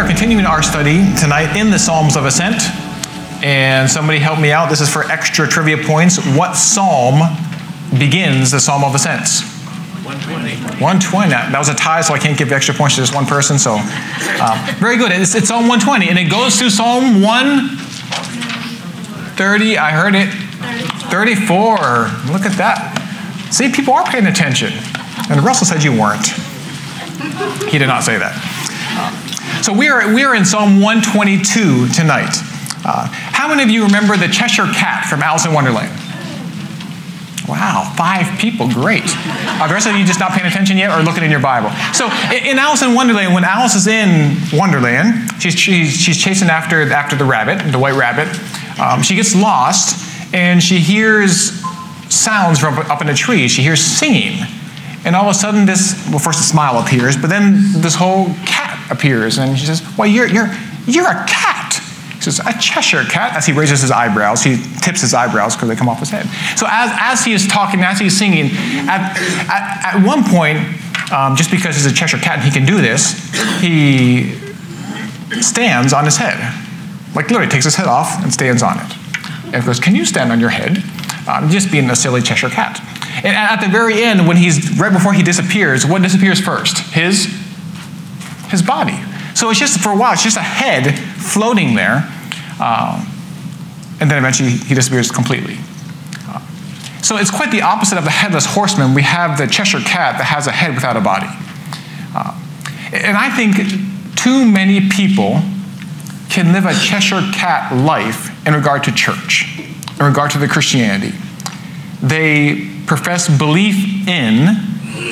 Are continuing our study tonight in the Psalms of Ascent. And somebody help me out. This is for extra trivia points. What psalm begins the Psalm of Ascent? 120. 120. That was a tie, so I can't give extra points to just one person. So, um, very good. It's, it's Psalm 120, and it goes through Psalm 130. I heard it. 34. Look at that. See, people are paying attention. And Russell said you weren't. He did not say that. So we are, we are in Psalm 122 tonight. Uh, how many of you remember the Cheshire Cat from Alice in Wonderland? Wow, five people, great. Are the rest of you just not paying attention yet or looking in your Bible? So in Alice in Wonderland, when Alice is in Wonderland, she's, she's, she's chasing after, after the rabbit, the white rabbit. Um, she gets lost and she hears sounds from up in a tree. She hears singing. And all of a sudden, this, well, first a smile appears, but then this whole cat appears. And she says, Well, you're, you're, you're a cat. He says, A Cheshire cat. As he raises his eyebrows, he tips his eyebrows because they come off his head. So as, as he is talking, as he's singing, at, at, at one point, um, just because he's a Cheshire cat and he can do this, he stands on his head. Like literally takes his head off and stands on it. And goes, Can you stand on your head? Um, just being a silly Cheshire cat. And at the very end, when he's right before he disappears, what disappears first? His his body. So it's just for a while, it's just a head floating there, um, and then eventually he disappears completely. Uh, so it's quite the opposite of the headless horseman. We have the Cheshire cat that has a head without a body. Uh, and I think too many people can live a Cheshire cat life in regard to church, in regard to the Christianity. They profess belief in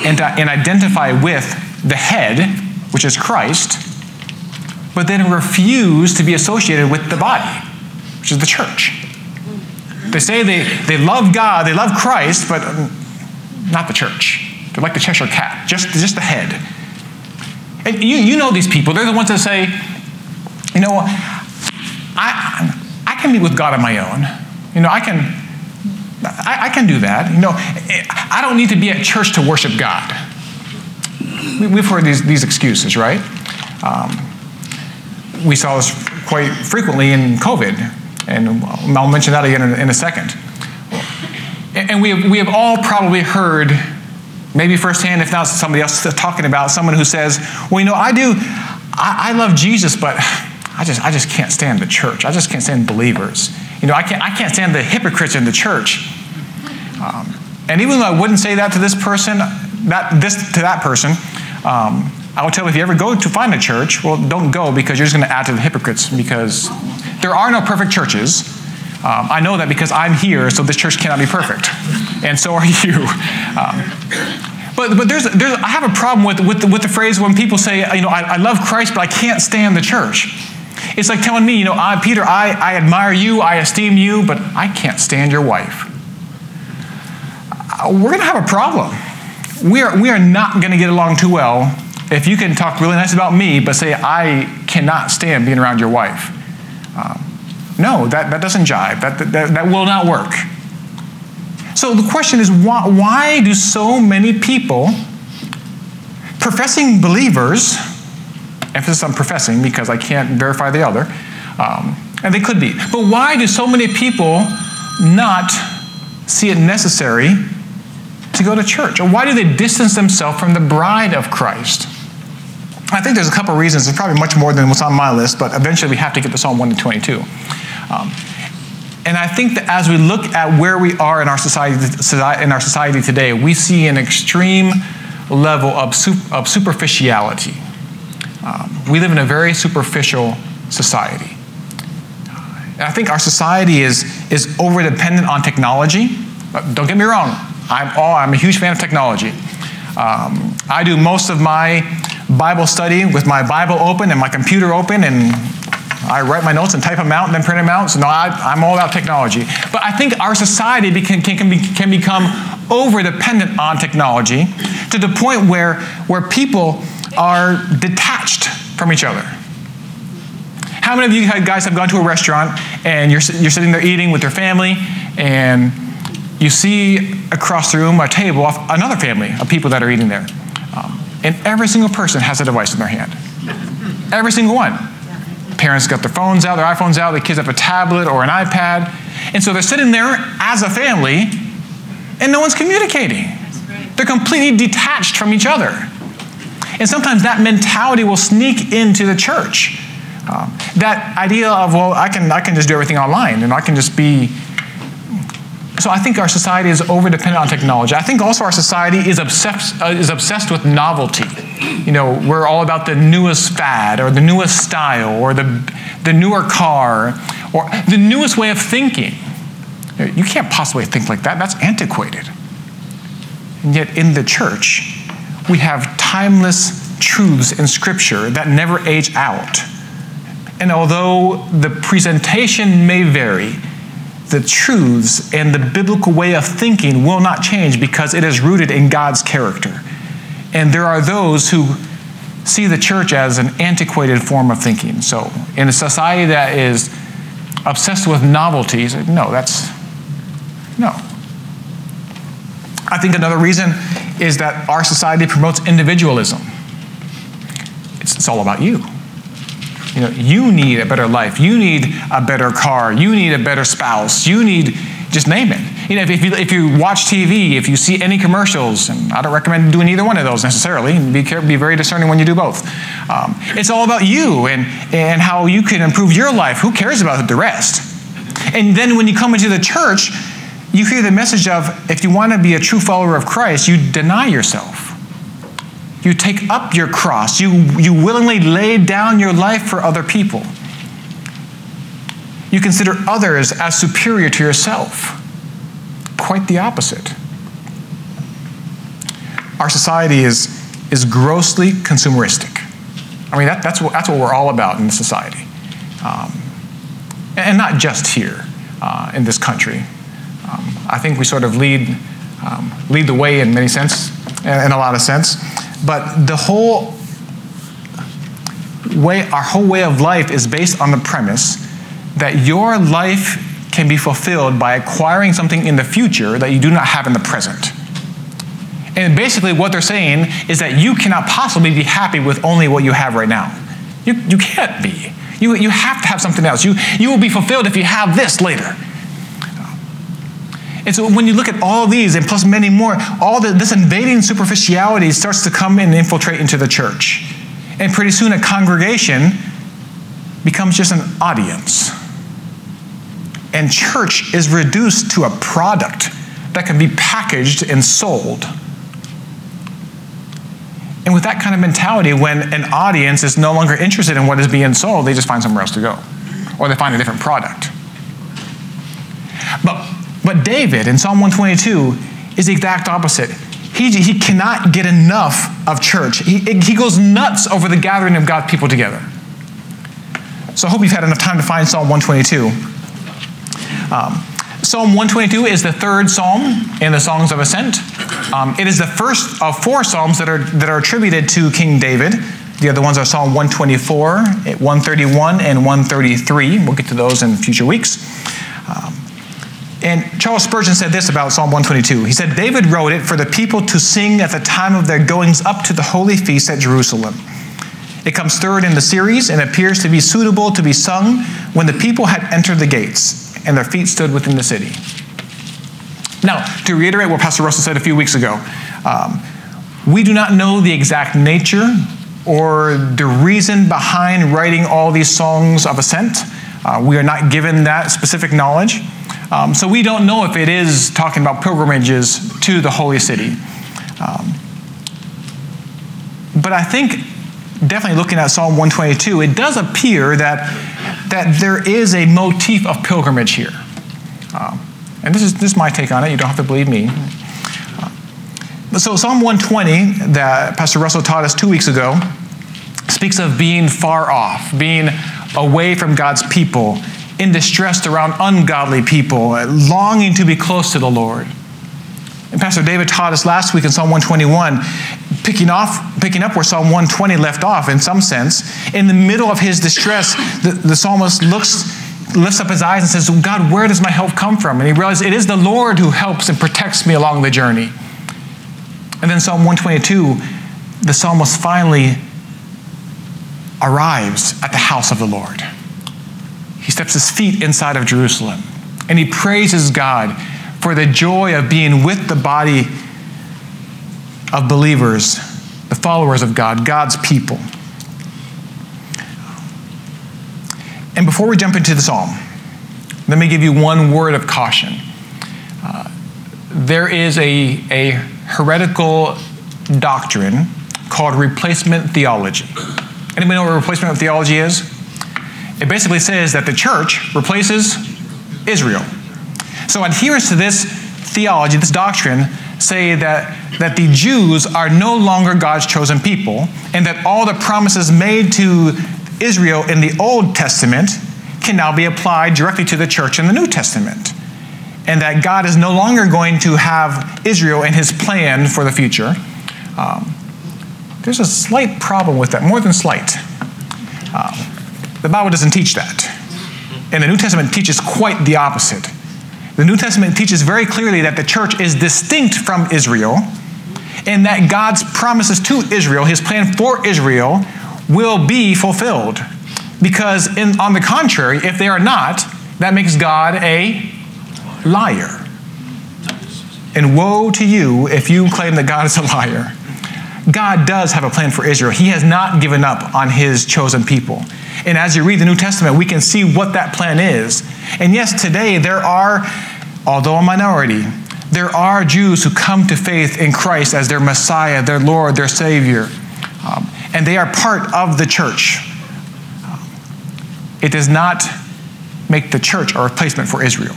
and, uh, and identify with the head, which is Christ, but then refuse to be associated with the body, which is the church. They say they, they love God, they love Christ, but um, not the church. They're like the Cheshire cat, just, just the head. And you, you know these people. They're the ones that say, you know, I, I can meet with God on my own. You know, I can, I, I can do that. You know, I don't need to be at church to worship God. We, have heard these, these excuses, right? Um, we saw this quite frequently in COVID, and I'll mention that again in, in a second. And we have, we have all probably heard, maybe firsthand, if not somebody else talking about someone who says, Well, you know, I do, I, I love Jesus, but I just, I just can't stand the church. I just can't stand believers. You know, I can't, I can't stand the hypocrites in the church. Um, and even though I wouldn't say that to this person, that, this, to that person, um, I would tell you if you ever go to find a church, well, don't go because you're just going to add to the hypocrites because there are no perfect churches. Um, I know that because I'm here, so this church cannot be perfect. And so are you. Um, but, but there's, there's, I have a problem with, with, the, with the phrase when people say, you know, I, I love Christ, but I can't stand the church. It's like telling me, you know, I, Peter, I, I admire you, I esteem you, but I can't stand your wife. Uh, we're going to have a problem. We are, we are not going to get along too well if you can talk really nice about me, but say, I cannot stand being around your wife. Um, no, that, that doesn't jive. That, that, that will not work. So the question is why, why do so many people, professing believers, emphasis on professing because I can't verify the other, um, and they could be. But why do so many people not see it necessary to go to church? Or why do they distance themselves from the bride of Christ? I think there's a couple reasons. There's probably much more than what's on my list, but eventually we have to get to Psalm 1 to 22. Um, and I think that as we look at where we are in our society, in our society today, we see an extreme level of, of superficiality. Um, we live in a very superficial society. And I think our society is, is over dependent on technology. Don't get me wrong, I'm, all, I'm a huge fan of technology. Um, I do most of my Bible study with my Bible open and my computer open, and I write my notes and type them out and then print them out. So, no, I, am all about technology. But I think our society can, can, can, be, can become over dependent on technology to the point where, where people are detached from each other. How many of you guys have gone to a restaurant and you're, you're sitting there eating with your family and you see across the room a table of another family of people that are eating there? Um, and every single person has a device in their hand. Every single one. Parents got their phones out, their iPhones out, the kids have a tablet or an iPad. And so they're sitting there as a family and no one's communicating. They're completely detached from each other. And sometimes that mentality will sneak into the church. Um, that idea of, well, I can, I can just do everything online and I can just be. So I think our society is over dependent on technology. I think also our society is obsessed, uh, is obsessed with novelty. You know, we're all about the newest fad or the newest style or the, the newer car or the newest way of thinking. You can't possibly think like that. That's antiquated. And yet, in the church, we have timeless truths in Scripture that never age out. And although the presentation may vary, the truths and the biblical way of thinking will not change because it is rooted in God's character. And there are those who see the church as an antiquated form of thinking. So, in a society that is obsessed with novelties, no, that's no. I think another reason is that our society promotes individualism. It's, it's all about you. You know, you need a better life. You need a better car. You need a better spouse. You need, just name it. You know, if, you, if you watch TV, if you see any commercials, and I don't recommend doing either one of those necessarily, be, care, be very discerning when you do both. Um, it's all about you and, and how you can improve your life. Who cares about the rest? And then when you come into the church, you hear the message of if you want to be a true follower of Christ, you deny yourself. You take up your cross. You, you willingly lay down your life for other people. You consider others as superior to yourself. Quite the opposite. Our society is, is grossly consumeristic. I mean, that, that's, what, that's what we're all about in society. Um, and not just here uh, in this country. Um, I think we sort of lead, um, lead the way in many sense, in a lot of sense. But the whole way, our whole way of life is based on the premise that your life can be fulfilled by acquiring something in the future that you do not have in the present. And basically, what they're saying is that you cannot possibly be happy with only what you have right now. You, you can't be. You, you have to have something else. You, you will be fulfilled if you have this later. And so when you look at all these and plus many more, all the, this invading superficiality starts to come and infiltrate into the church. And pretty soon a congregation becomes just an audience. And church is reduced to a product that can be packaged and sold. And with that kind of mentality, when an audience is no longer interested in what is being sold, they just find somewhere else to go. Or they find a different product. But but David in Psalm 122 is the exact opposite. He, he cannot get enough of church. He, he goes nuts over the gathering of God's people together. So I hope you've had enough time to find Psalm 122. Um, psalm 122 is the third psalm in the Songs of Ascent. Um, it is the first of four psalms that are, that are attributed to King David. The other ones are Psalm 124, 131, and 133. We'll get to those in future weeks. Um, and Charles Spurgeon said this about Psalm 122. He said, David wrote it for the people to sing at the time of their goings up to the holy feast at Jerusalem. It comes third in the series and appears to be suitable to be sung when the people had entered the gates and their feet stood within the city. Now, to reiterate what Pastor Russell said a few weeks ago, um, we do not know the exact nature or the reason behind writing all these songs of ascent. Uh, we are not given that specific knowledge. Um, so we don't know if it is talking about pilgrimages to the holy city. Um, but I think, definitely looking at Psalm 122, it does appear that, that there is a motif of pilgrimage here. Um, and this is, this is my take on it. You don't have to believe me. Uh, so, Psalm 120, that Pastor Russell taught us two weeks ago, speaks of being far off, being away from God's people, in distress around ungodly people, uh, longing to be close to the Lord. And Pastor David taught us last week in Psalm 121, picking, off, picking up where Psalm 120 left off in some sense. In the middle of his distress, the, the psalmist looks, lifts up his eyes and says, God, where does my help come from? And he realizes it is the Lord who helps and protects me along the journey. And then Psalm 122, the psalmist finally arrives at the house of the Lord. He steps his feet inside of Jerusalem and he praises God for the joy of being with the body of believers, the followers of God, God's people. And before we jump into the psalm, let me give you one word of caution. Uh, there is a, a heretical doctrine called replacement theology. Anybody know what replacement theology is? It basically says that the church replaces Israel. So adherents to this theology, this doctrine, say that, that the Jews are no longer God's chosen people, and that all the promises made to Israel in the Old Testament can now be applied directly to the church in the New Testament. And that God is no longer going to have Israel in his plan for the future. Um, there's a slight problem with that, more than slight. Um, the Bible doesn't teach that. And the New Testament teaches quite the opposite. The New Testament teaches very clearly that the church is distinct from Israel and that God's promises to Israel, his plan for Israel, will be fulfilled. Because, in, on the contrary, if they are not, that makes God a liar. And woe to you if you claim that God is a liar. God does have a plan for Israel. He has not given up on his chosen people. And as you read the New Testament, we can see what that plan is. And yes, today there are, although a minority, there are Jews who come to faith in Christ as their Messiah, their Lord, their Savior. Um, and they are part of the church. Um, it does not make the church a replacement for Israel.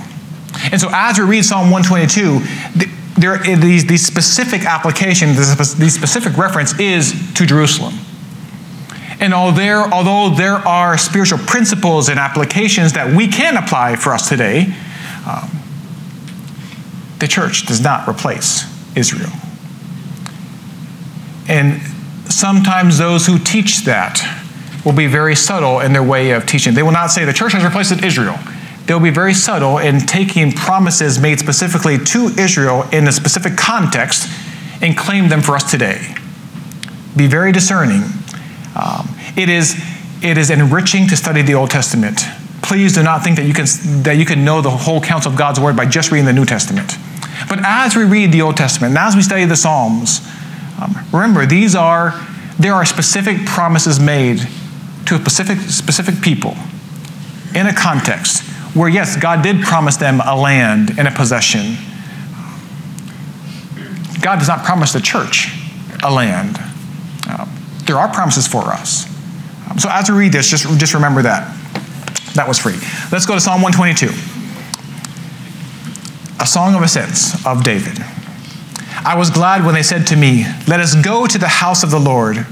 And so as we read Psalm 122, there, these, these specific application, this, specific reference is to Jerusalem. And although there, although there are spiritual principles and applications that we can apply for us today, um, the church does not replace Israel. And sometimes those who teach that will be very subtle in their way of teaching. They will not say the church has replaced Israel. They'll be very subtle in taking promises made specifically to Israel in a specific context and claim them for us today. Be very discerning um, it, is, it is enriching to study the Old Testament. Please do not think that you, can, that you can know the whole counsel of God's Word by just reading the New Testament. But as we read the Old Testament, and as we study the Psalms, um, remember, these are, there are specific promises made to a specific, specific people in a context where, yes, God did promise them a land and a possession. God does not promise the church a land. Um, there are promises for us. Um, so as we read this, just, just remember that. That was free. Let's go to Psalm 122. A song of ascents of David. I was glad when they said to me, Let us go to the house of the Lord.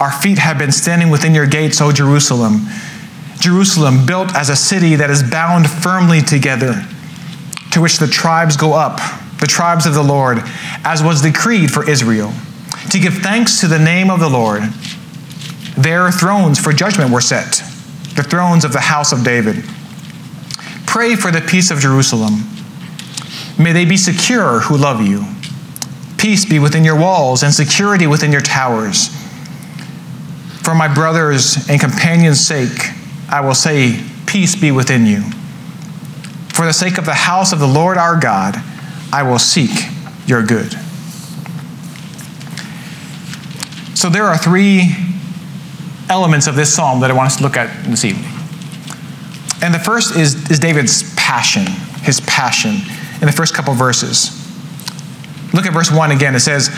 Our feet have been standing within your gates, O Jerusalem. Jerusalem, built as a city that is bound firmly together, to which the tribes go up, the tribes of the Lord, as was decreed for Israel to give thanks to the name of the Lord. Their thrones for judgment were set, the thrones of the house of David. Pray for the peace of Jerusalem. May they be secure who love you. Peace be within your walls and security within your towers. For my brothers and companions' sake, I will say, Peace be within you. For the sake of the house of the Lord our God, I will seek your good. So there are three elements of this psalm that I want us to look at this evening. And the first is, is David's passion, his passion, in the first couple verses. Look at verse 1 again. It says,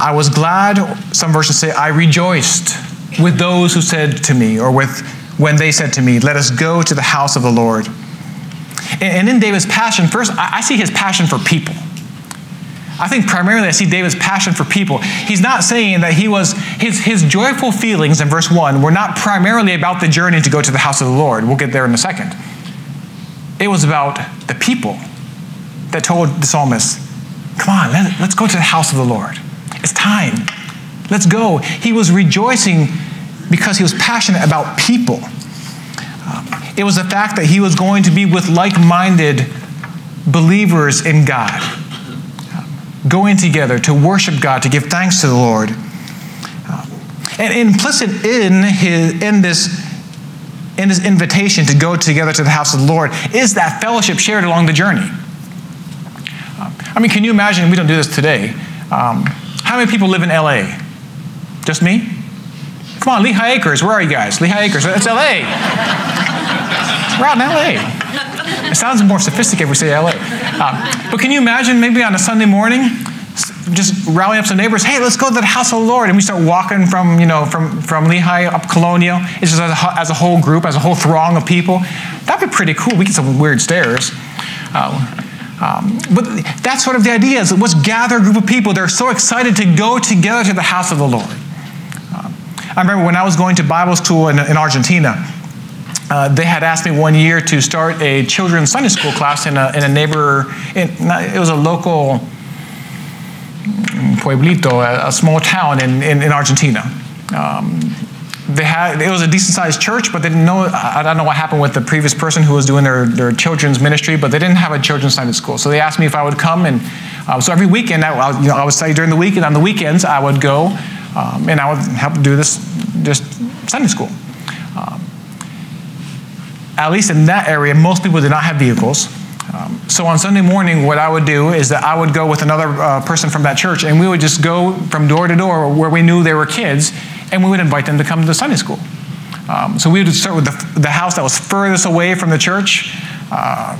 I was glad, some versions say, I rejoiced with those who said to me, or with when they said to me, Let us go to the house of the Lord. And, in David's passion, first, I, I see his passion for people. I think primarily I see David's passion for people. He's not saying that he was, his, his joyful feelings in verse 1 were not primarily about the journey to go to the house of the Lord. We'll get there in a second. It was about the people that told the psalmist, Come on, let, let's go to the house of the Lord. It's time. Let's go. He was rejoicing because he was passionate about people. Um, it was the fact that he was going to be with like minded believers in God going together to worship God, to give thanks to the Lord. Um, And implicit in, his, in, this, in his invitation to go together to the house of the Lord is that fellowship shared along the journey. Uh, I mean, can you imagine? We don't do this today. Um, how many people live in LA? Just me? Come on, Lehigh Acres. Where are you guys? Lehigh Acres. It's LA. We're out in LA. It sounds more sophisticated if we say LA. Um, but can you imagine maybe on a Sunday morning, just rallying up some neighbors, hey, let's go to the house of the Lord. And we start walking from, you know, from, from Lehigh up Colonial. It's just as a, as a whole group, as a whole throng of people. That'd be pretty cool. We get some weird stares. Uh, um, but that's sort of the idea is let's gather a group of people. They're so excited to go together to the house of the Lord. I remember when I was going to Bible school in, in Argentina, uh, they had asked me one year to start a children's Sunday school class in a, in a neighbor, in, it was a local pueblito, a, a small town in, in, in Argentina. Um, they had, it was a decent sized church, but they didn't know, I don't know what happened with the previous person who was doing their, their children's ministry, but they didn't have a children's Sunday school. So they asked me if I would come. And um, so every weekend, I, you know, I would study during the week, and on the weekends, I would go um, and I would help do this, just Sunday school. Um, at least in that area, most people did not have vehicles. Um, so on Sunday morning, what I would do is that I would go with another uh, person from that church, and we would just go from door to door where we knew there were kids, and we would invite them to come to Sunday school. Um, so we would start with the, the, house that was furthest away from the church. Uh,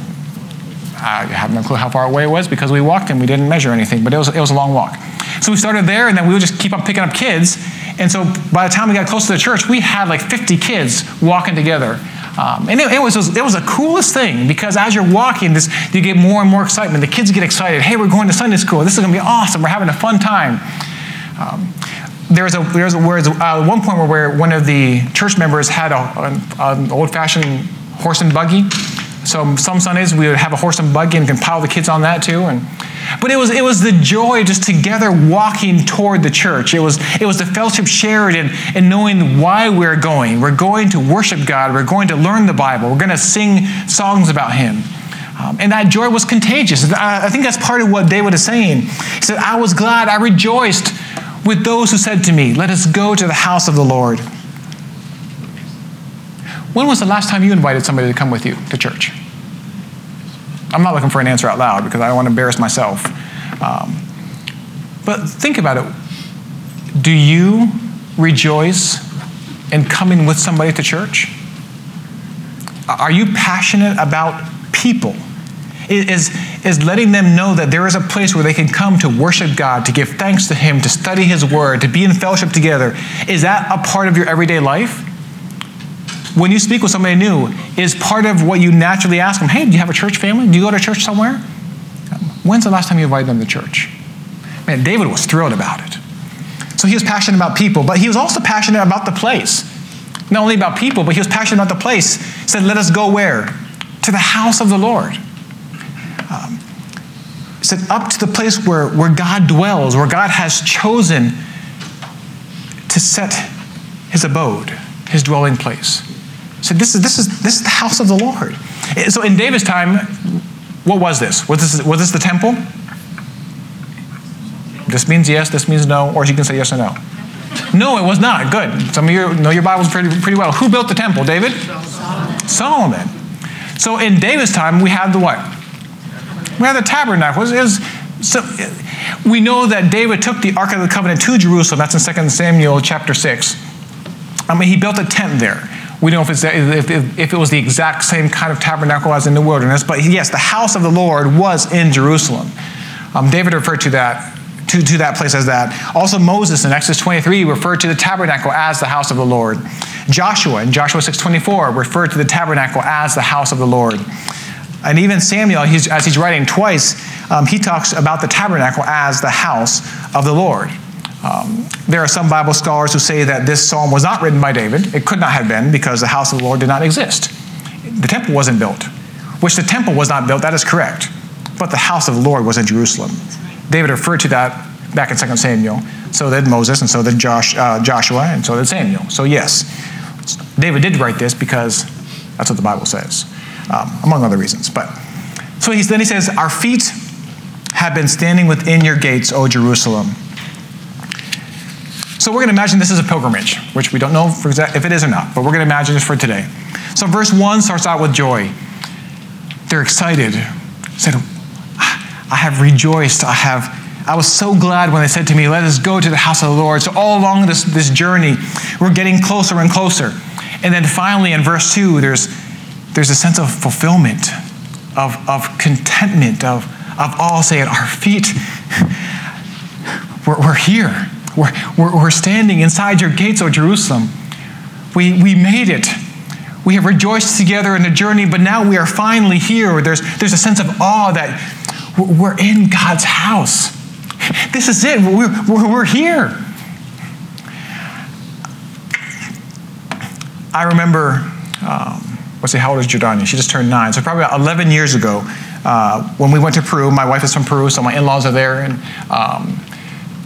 I have no clue how far away it was because we walked and we didn't measure anything, but it was, it was a long walk. So we started there, and then we would just keep on picking up kids. And so by the time we got close to the church, we had like 50 kids walking together. Um, and it, it, was, it was the coolest thing because as you're walking, this, you get more and more excitement. The kids get excited. Hey, we're going to Sunday school. This is going to be awesome. We're having a fun time. Um, there was a there was a, a uh, one point where one of the church members had a, an old fashioned horse and buggy. So some Sundays we would have a horse and buggy and can pile the kids on that too. And but it was it was the joy just together walking toward the church. It was it was the fellowship shared and, and knowing why we're going. We're going to worship God. We're going to learn the Bible. We're going to sing songs about Him. Um, and that joy was contagious. I, I think that's part of what David is saying. He said, I was glad, I rejoiced with those who said to me, Let us go to the house of the Lord. When was the last time you invited somebody to come with you to church? I'm not looking for an answer out loud because I don't want to embarrass myself. Um, but think about it. Do you rejoice in coming with somebody to church? Are you passionate about people? is, is letting them know that there is a place where they can come to worship God, to give thanks to Him, to study His Word, to be in fellowship together. Is that a part of your everyday life? When you speak with somebody new, is part of what you naturally ask them, hey, do you have a church family? Do you go to church somewhere? When's the last time you invited them to church? Man, David was thrilled about it. So he was passionate about people, but he was also passionate about the place. Not only about people, but he was passionate about the place. He said, Let us go where? To the house of the Lord um, said up to the place where, where God dwells, where God has chosen to set his abode, his dwelling place. So this is, this is, this is the house of the Lord. So in David's time, what was this? Was this, was this the temple? This means yes, this means no, or you can say yes or no. No, it was not. Good. Some of you know your Bibles pretty, pretty well. Who built the temple? David? Solomon. Solomon. So in David's time, we have the what? We have the tabernacle. It was, so, we know that David took the Ark of the Covenant to Jerusalem. That's in 2 Samuel chapter 6. I mean, he built a tent there. We don't know if, if, if, if it was the exact same kind of tabernacle as in the wilderness, but yes, the house of the Lord was in Jerusalem. Um, David referred to that to, to that place as that. Also, Moses in Exodus 23 referred to the tabernacle as the house of the Lord. Joshua in Joshua 6:24 referred to the tabernacle as the house of the Lord. And even Samuel, he's, as he's writing twice, um, he talks about the tabernacle as the house of the Lord. Um, there are some Bible scholars who say that this psalm was not written by David. It could not have been because the house of the Lord did not exist. The temple wasn't built, which the temple was not built, that is correct. But the house of the Lord was in Jerusalem. David referred to that back in 2 Samuel. So did Moses, and so did Josh, uh, Joshua, and so did Samuel. So, yes, David did write this because that's what the Bible says um, among other reasons. But so he's, then he says, Our feet have been standing within your gates, O Jerusalem. So we're going to imagine this is a pilgrimage, which we don't know if it is or not, but we're going to imagine this for today. So verse 1 starts out with joy. They're excited. Said, I have rejoiced. I have I was so glad when they said to me, Let us go to the house of the Lord. So, all along this, this journey, we're getting closer and closer. And then finally, in verse 2, there's, there's a sense of fulfillment, of, of contentment, of, of all saying, at Our feet, we're, we're here. We're, we're, we're standing inside your gates, O Jerusalem. We, we made it. We have rejoiced together in the journey, but now we are finally here. There's, there's a sense of awe that we're in God's house. This is it. We're, we're, here. I remember, um, let's see, how old is Jordania? She just turned nine. So probably about 11 years ago, uh, when we went to Peru, my wife is from Peru, so my in-laws are there. And um,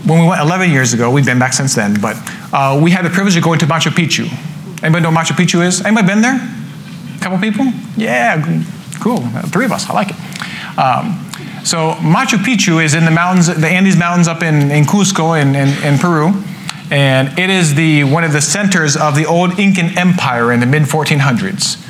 when we went 11 years ago, we've been back since then, but uh, we had the privilege of going to Machu Picchu. Anybody know what Machu Picchu is? Anybody been there? A couple people? Yeah, cool. Three of us. I like it. Um, so Machu Picchu is in the mountains, the Andes Mountains up in, in Cusco in, in, in Peru. And it is the, one of the centers of the old Incan Empire in the mid 1400s.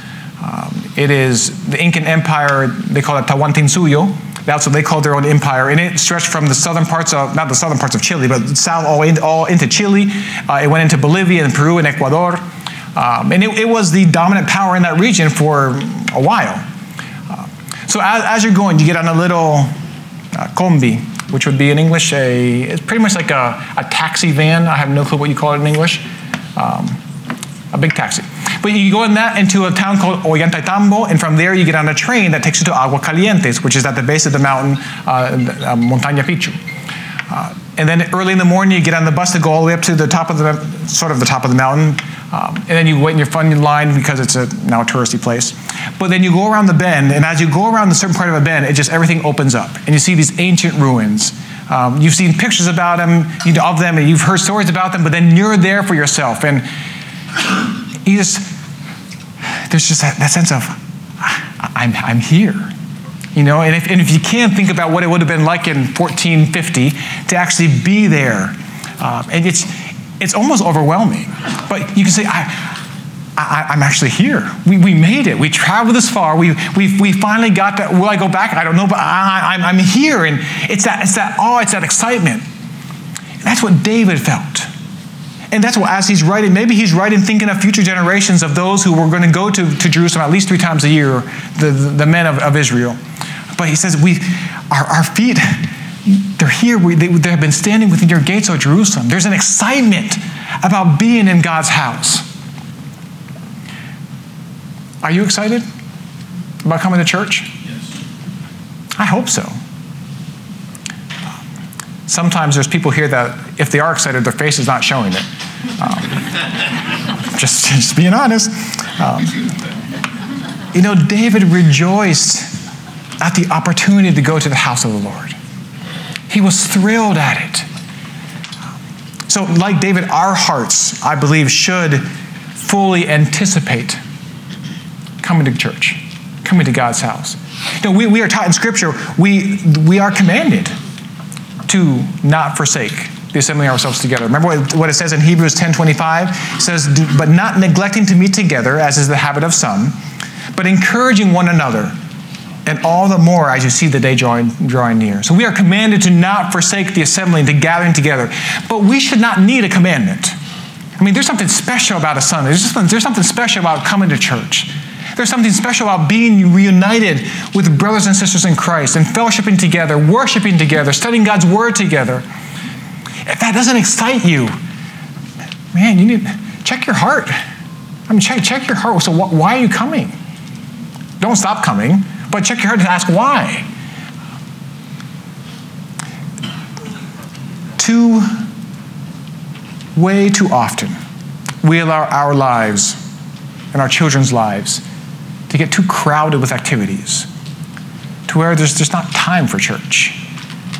Um, it is the Incan Empire, they call it Tawantinsuyo. That's what they called their own empire. And it stretched from the southern parts of, not the southern parts of Chile, but south all, in, all into Chile. Uh, it went into Bolivia and Peru and Ecuador. Um, and it, it, was the dominant power in that region for a while. So as, as, you're going, you get on a little uh, combi, which would be in English a, it's pretty much like a, a taxi van. I have no clue what you call it in English. Um, a big taxi. But you go in that into a town called Ollantaytambo, and from there you get on a train that takes you to Aguascalientes, which is at the base of the mountain, uh, uh, Montaña Picchu. Uh, and then early in the morning, you get on the bus to go all the way up to the top of the, sort of the top of the mountain. Um, and then you wait in your funding line because it's a now a touristy place. But then you go around the bend, and as you go around a certain part of a bend, it just everything opens up, and you see these ancient ruins. Um, you've seen pictures about them, you know, of them, and you've heard stories about them, but then you're there for yourself, and you just there's just that, that sense of I'm, I'm here. You know, and if, and if you can think about what it would have been like in 1450 to actually be there, um, and it's, it's almost overwhelming. But you can say, I, I, am actually here. We, we made it. We traveled this far. We, we, we finally got that. Will I go back? I don't know, but I, I'm, I'm here. And it's that, it's that awe, it's that excitement. And that's what David felt. And that's what, as he's writing, maybe he's writing thinking of future generations of those who were going to go to, to Jerusalem at least three times a year, the, the, the men of, of Israel. But he says, we, our, our feet, they're here. We, they, they have been standing within your gates, O Jerusalem. There's an excitement about being in God's house. Are you excited about coming to church? Yes. I hope so. Sometimes there's people here that, if they are excited, their face is not showing it. Um, just, just being honest. Um, you know, David rejoiced at the opportunity to go to the house of the Lord. He was thrilled at it. So, like David, our hearts, I believe, should fully anticipate coming to church, coming to God's house. You know, we, we are taught in Scripture, we, we are commanded to not forsake the assembling ourselves together. Remember what, it says in Hebrews 10.25? It says, but not neglecting to meet together, as is the habit of some, but encouraging one another, and all the more as you see the day drawing, drawing near. So we are commanded to not forsake the assembling, the gathering together. But we should not need a commandment. I mean, there's something special about a Sunday. There's, just, there's something special about coming to church. There's something special about being reunited with brothers and sisters in Christ and fellowshipping together, worshiping together, studying God's Word together. If that doesn't excite you, man, you need check your heart. I mean, check, check your heart. So, wh- why are you coming? Don't stop coming, but check your heart and ask why. Too, way too often, we allow our lives and our children's lives to get too crowded with activities to where there's just not time for church.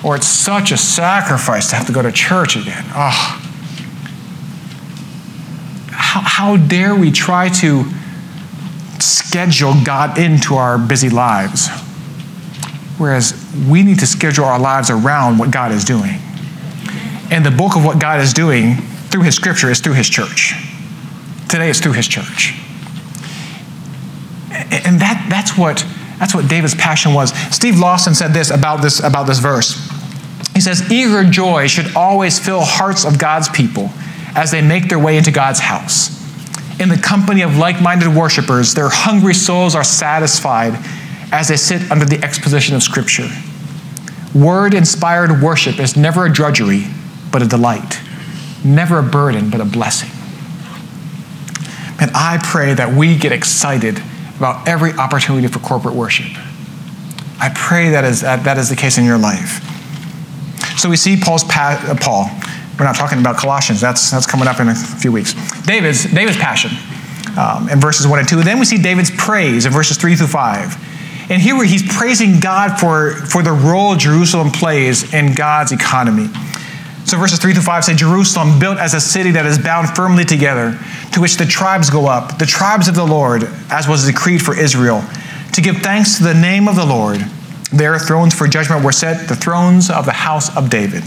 Or it's such a sacrifice to have to go to church again. Oh. How, how dare we try to schedule God into our busy lives? Whereas we need to schedule our lives around what God is doing. And the bulk of what God is doing through his scripture is through his church. Today it's through his church. And that, that's, what, that's what David's passion was. Steve Lawson said this about this, about this verse. He says, Eager joy should always fill hearts of God's people as they make their way into God's house. In the company of like minded worshipers, their hungry souls are satisfied as they sit under the exposition of Scripture. Word inspired worship is never a drudgery, but a delight, never a burden, but a blessing. And I pray that we get excited about every opportunity for corporate worship. I pray that is, that, that is the case in your life. So we see Paul's pa- uh, Paul. We're not talking about Colossians. That's, that's coming up in a few weeks. David's, David's passion um, in verses 1 and 2. Then we see David's praise in verses 3 through 5. And here he's praising God for, for the role Jerusalem plays in God's economy. So verses 3 through 5 say, Jerusalem, built as a city that is bound firmly together, to which the tribes go up, the tribes of the Lord, as was decreed for Israel, to give thanks to the name of the Lord. Their thrones for judgment were set, the thrones of the house of David.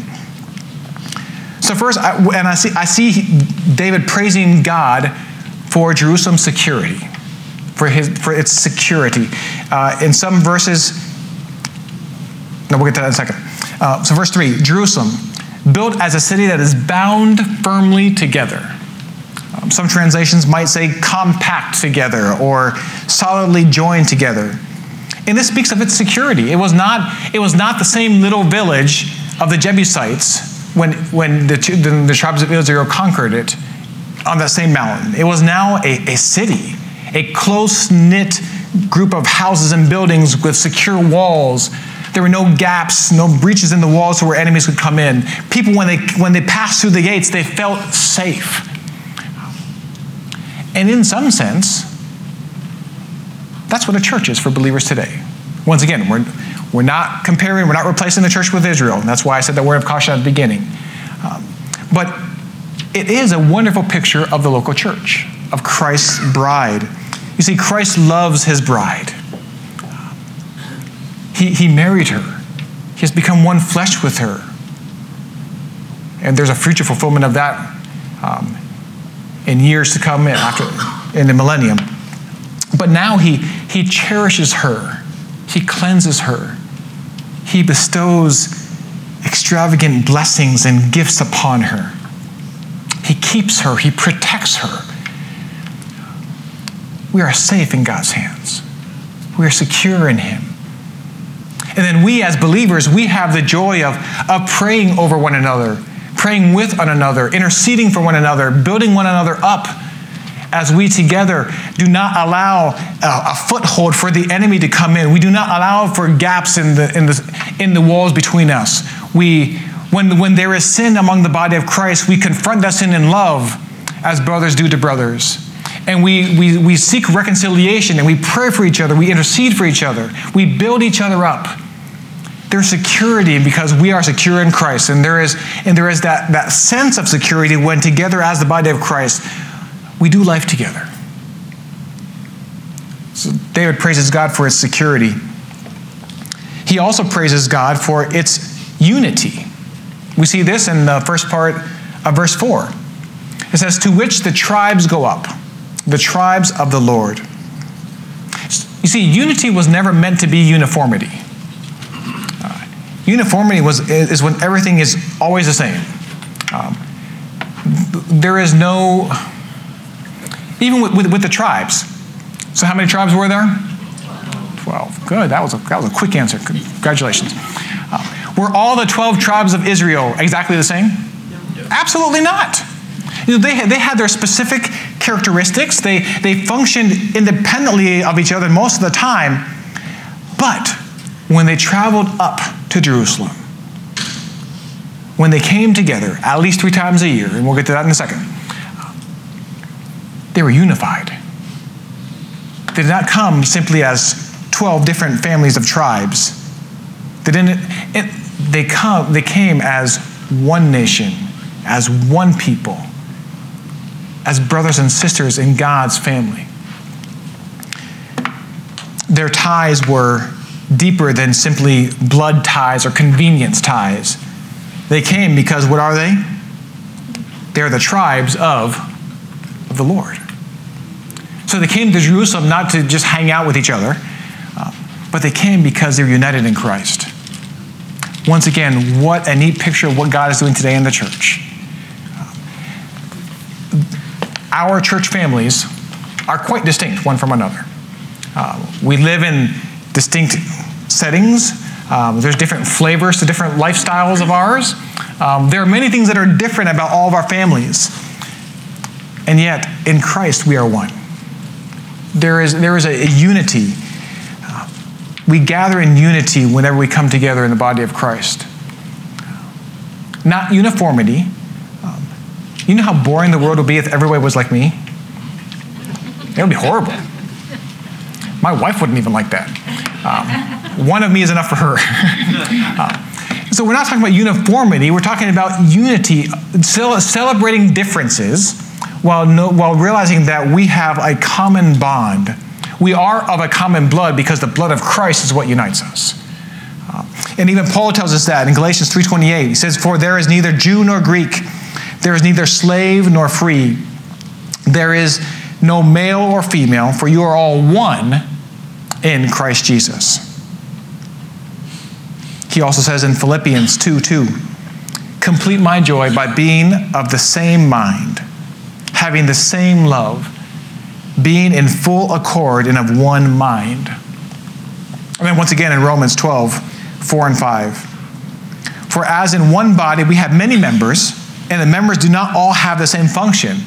So first, I, and I see, I see David praising God for Jerusalem's security, for, his, for its security. Uh, in some verses, no, we'll get to that in a second. Uh, so verse 3, Jerusalem, built as a city that is bound firmly together. Um, some translations might say compact together or solidly joined together. And this speaks of its security. It was not, it was not the same little village of the Jebusites when, when the, the, the tribes of Israel conquered it on that same mountain. It was now a, a city, a close knit group of houses and buildings with secure walls. There were no gaps, no breaches in the walls where enemies could come in. People, when they, when they passed through the gates, they felt safe. And in some sense, that's what a church is for believers today. Once again, we're, we're not comparing, we're not replacing the church with Israel. That's why I said the word of caution at the beginning. Um, but it is a wonderful picture of the local church, of Christ's bride. You see, Christ loves his bride. He, he married her, he has become one flesh with her. And there's a future fulfillment of that um, in years to come after in the millennium. But now he, he cherishes her, he cleanses her, he bestows extravagant blessings and gifts upon her. He keeps her, He protects her. We are safe in God's hands, we are secure in Him. And then we, as believers, we have the joy of, of praying over one another, praying with one another, interceding for one another, building one another up as we together do not allow a, a, foothold for the enemy to come in. We do not allow for gaps in the, in the, in the walls between us. We, when, when there is sin among the body of Christ, we confront that sin in love as brothers do to brothers. And we, we, we seek reconciliation and we pray for each other. We intercede for each other. We build each other up. There's security because we are secure in Christ. And there is, and there is that, that sense of security when together as the body of Christ, we do life together. So David praises God for its security. He also praises God for its unity. We see this in the first part of verse 4. It says, To which the tribes go up, the tribes of the Lord. You see, unity was never meant to be uniformity. Uh, uniformity was, is when everything is always the same. Um, there is no, even with, with, with, the tribes. So, how many tribes were there? 12. Good. That was a, that was a quick answer. Congratulations. Uh, were all the 12 tribes of Israel exactly the same? Absolutely not. You know, they, had, they had their specific characteristics. They, they functioned independently of each other most of the time. But when they traveled up to Jerusalem, when they came together at least three times a year, and we'll get to that in a second, they were unified. They did not come simply as 12 different families of tribes. They didn't, it, they, come, they came as one nation, as one people, as brothers and sisters in God's family. Their ties were deeper than simply blood ties or convenience ties. They came because what are they? They're the tribes of, of the Lord. So they came to Jerusalem not to just hang out with each other, uh, but they came because they're united in Christ. Once again, what a neat picture of what God is doing today in the church. Our church families are quite distinct one from another. Uh, we live in distinct settings. Um, there's different flavors to different lifestyles of ours. Um, there are many things that are different about all of our families. And yet, in Christ, we are one. There is, there is a, a unity. Uh, we gather in unity whenever we come together in the body of Christ. Not uniformity. Um, you know how boring the world would be if everybody was like me? It would be horrible. My wife wouldn't even like that. Um, one of me is enough for her. uh, so we're not talking about uniformity, we're talking about unity, celebrating differences while, no, while realizing that we have a common bond. We are of a common blood because the blood of Christ is what unites us. Uh, and even Paul tells us that in Galatians 3:28. He says, "For there is neither Jew nor Greek, there is neither slave nor free, there is no male or female, for you are all one in Christ Jesus." He also says in Philippians 2 2, complete my joy by being of the same mind, having the same love, being in full accord and of one mind. And then once again in Romans 12, 4 and 5. For as in one body we have many members, and the members do not all have the same function.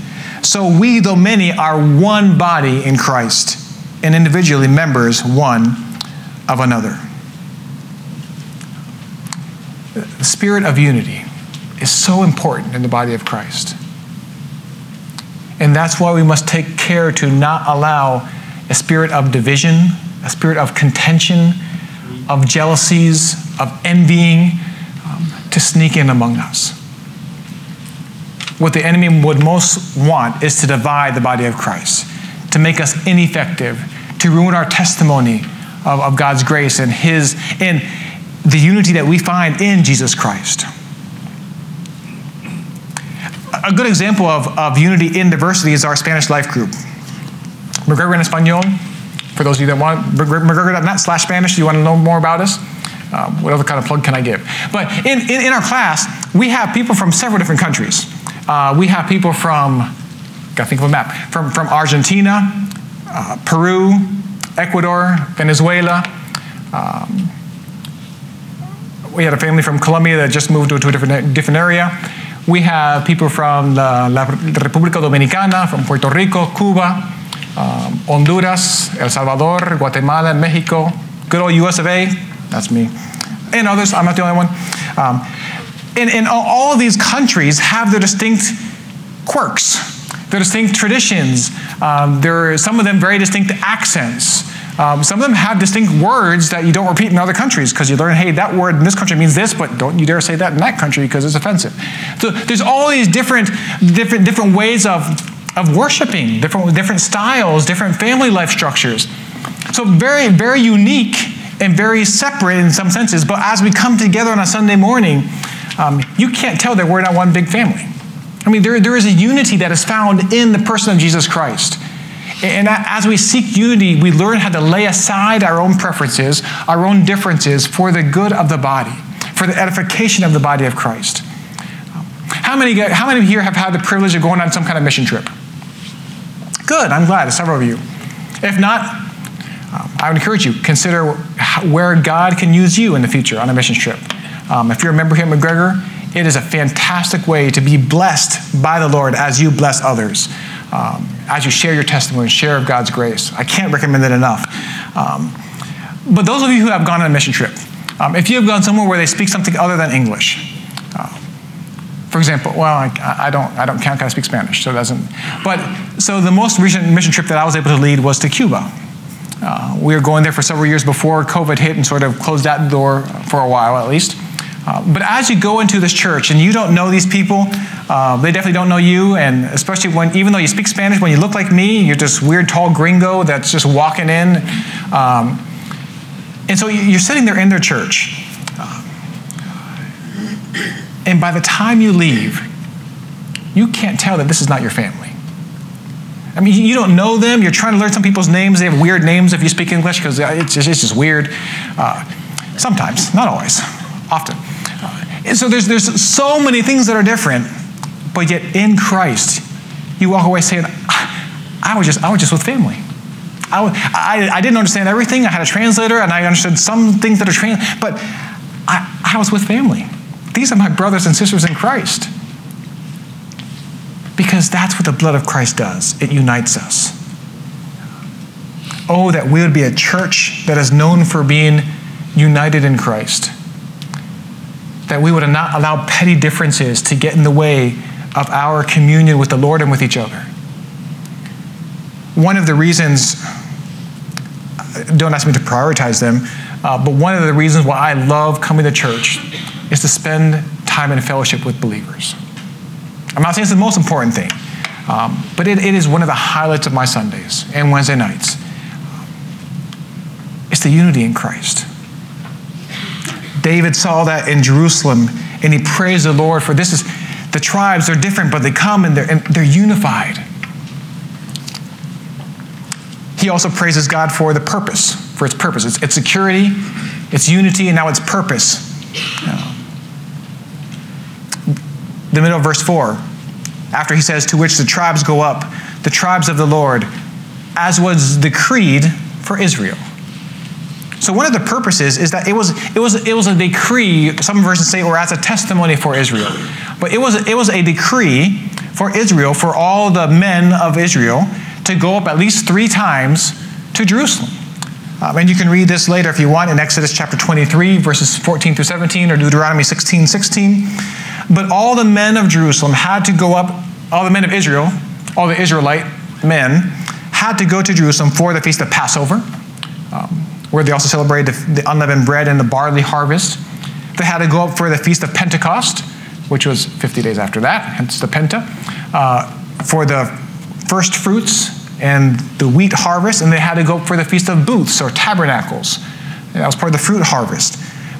So we, though many, are one body in Christ, and individually members one of another. The spirit of unity is so important in the body of Christ. And that's why we must take care to not allow a spirit of division, a spirit of contention, of jealousies, of envying um, to sneak in among us. What the enemy would most want is to divide the body of Christ, to make us ineffective, to ruin our testimony of, of God's grace and His and the unity that we find in Jesus Christ. A good example of, of unity in diversity is our Spanish life group. McGregor en Español, for those of you that want, McGregor.net slash Spanish, you want to know more about us? Um, what other kind of plug can I give? But in, in, in, our class, we have people from several different countries. Uh, we have people from, gotta think of a map, from, from Argentina, uh, Peru, Ecuador, Venezuela. Um, we had a family from Colombia that just moved to, a different, different area. We have people from the, La República Dominicana, from Puerto Rico, Cuba, um, Honduras, El Salvador, Guatemala, Mexico, good old US of A, that's me, and others, I'm not the only one. Um, and, and all of these countries have their distinct quirks, their distinct traditions. Um, there are some of them very distinct accents. Um, some of them have distinct words that you don't repeat in other countries because you learn, hey, that word in this country means this, but don't you dare say that in that country because it's offensive. So there's all these different, different, different ways of, of worshiping, different, different styles, different family life structures. So very, very unique and very separate in some senses. But as we come together on a Sunday morning, um, you can't tell that we're not one big family. I mean, there, there is a unity that is found in the person of Jesus Christ. And as we seek unity, we learn how to lay aside our own preferences, our own differences for the good of the body, for the edification of the body of Christ. How many, how many here have had the privilege of going on some kind of mission trip? Good, I'm glad, several of you. If not, um, I would encourage you, consider where God can use you in the future on a mission trip. Um, if you're a member here at McGregor, it is a fantastic way to be blessed by the Lord as you bless others um, as you share your testimony, share of God's grace. I can't recommend it enough. Um, but those of you who have gone on a mission trip, um, if you have gone somewhere where they speak something other than English, uh, for example, well, I, I, don't, I don't count, I speak Spanish, so it doesn't. But so the most recent mission trip that I was able to lead was to Cuba. Uh, we were going there for several years before COVID hit and sort of closed that door for a while at least. Uh, but as you go into this church and you don't know these people, uh, they definitely don't know you. And especially when, even though you speak Spanish, when you look like me, you're this weird tall gringo that's just walking in. Um, and so you're sitting there in their church. Uh, and by the time you leave, you can't tell that this is not your family. I mean, you don't know them. You're trying to learn some people's names. They have weird names if you speak English because it's just, it's just weird. Uh, sometimes, not always, often. And so there's, there's so many things that are different, but yet in Christ, you walk away saying, ah, I was just, I was just with family. I, I, I didn't understand everything. I had a translator and I understood some things that are translated, but I, I was with family. These are my brothers and sisters in Christ. Because that's what the blood of Christ does it unites us. Oh, that we would be a church that is known for being united in Christ. That we would not allow petty differences to get in the way of our communion with the Lord and with each other. One of the reasons, don't ask me to prioritize them, uh, but one of the reasons why I love coming to church is to spend time in fellowship with believers. I'm not saying it's the most important thing, um, but it, it is one of the highlights of my Sundays and Wednesday nights. It's the unity in Christ. David saw that in Jerusalem and he praised the Lord for this is the tribes are different, but they come and they're, and they're unified. He also praises God for the purpose, for its purpose. It's, it's security, it's unity, and now it's purpose. the middle of verse 4, after he says, To which the tribes go up, the tribes of the Lord, as was decreed for Israel. So one of the purposes is that it was, it was, it was a decree, some versions say, or as a testimony for Israel. But it was, it was a decree for Israel, for all the men of Israel, to go up at least three times to Jerusalem. Um, and you can read this later if you want in Exodus chapter 23, verses 14 through 17, or Deuteronomy 16, 16. But all the men of Jerusalem had to go up, all the men of Israel, all the Israelite men, had to go to Jerusalem for the feast of Passover, um, where they also celebrated the, the unleavened bread and the barley harvest. They had to go up for the feast of Pentecost, which was 50 days after that, hence the Penta, uh, for the first fruits and the wheat harvest, and they had to go up for the feast of booths or tabernacles. That was part of the fruit harvest.